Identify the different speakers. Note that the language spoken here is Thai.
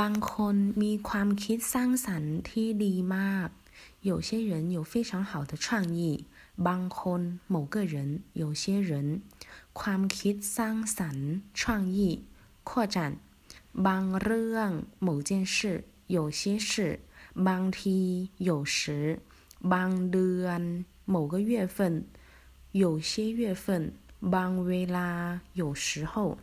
Speaker 1: บางคนมีความคิดสร้างสรรค์ที่ดีมาก有些人有非常好的创意บางคน某个人有些人ความคิดสร้างสรรค์创意扩展บางเรื่อง某件事有些事บางที有时บางเดือน某个月份有些月份บางเวลา有时候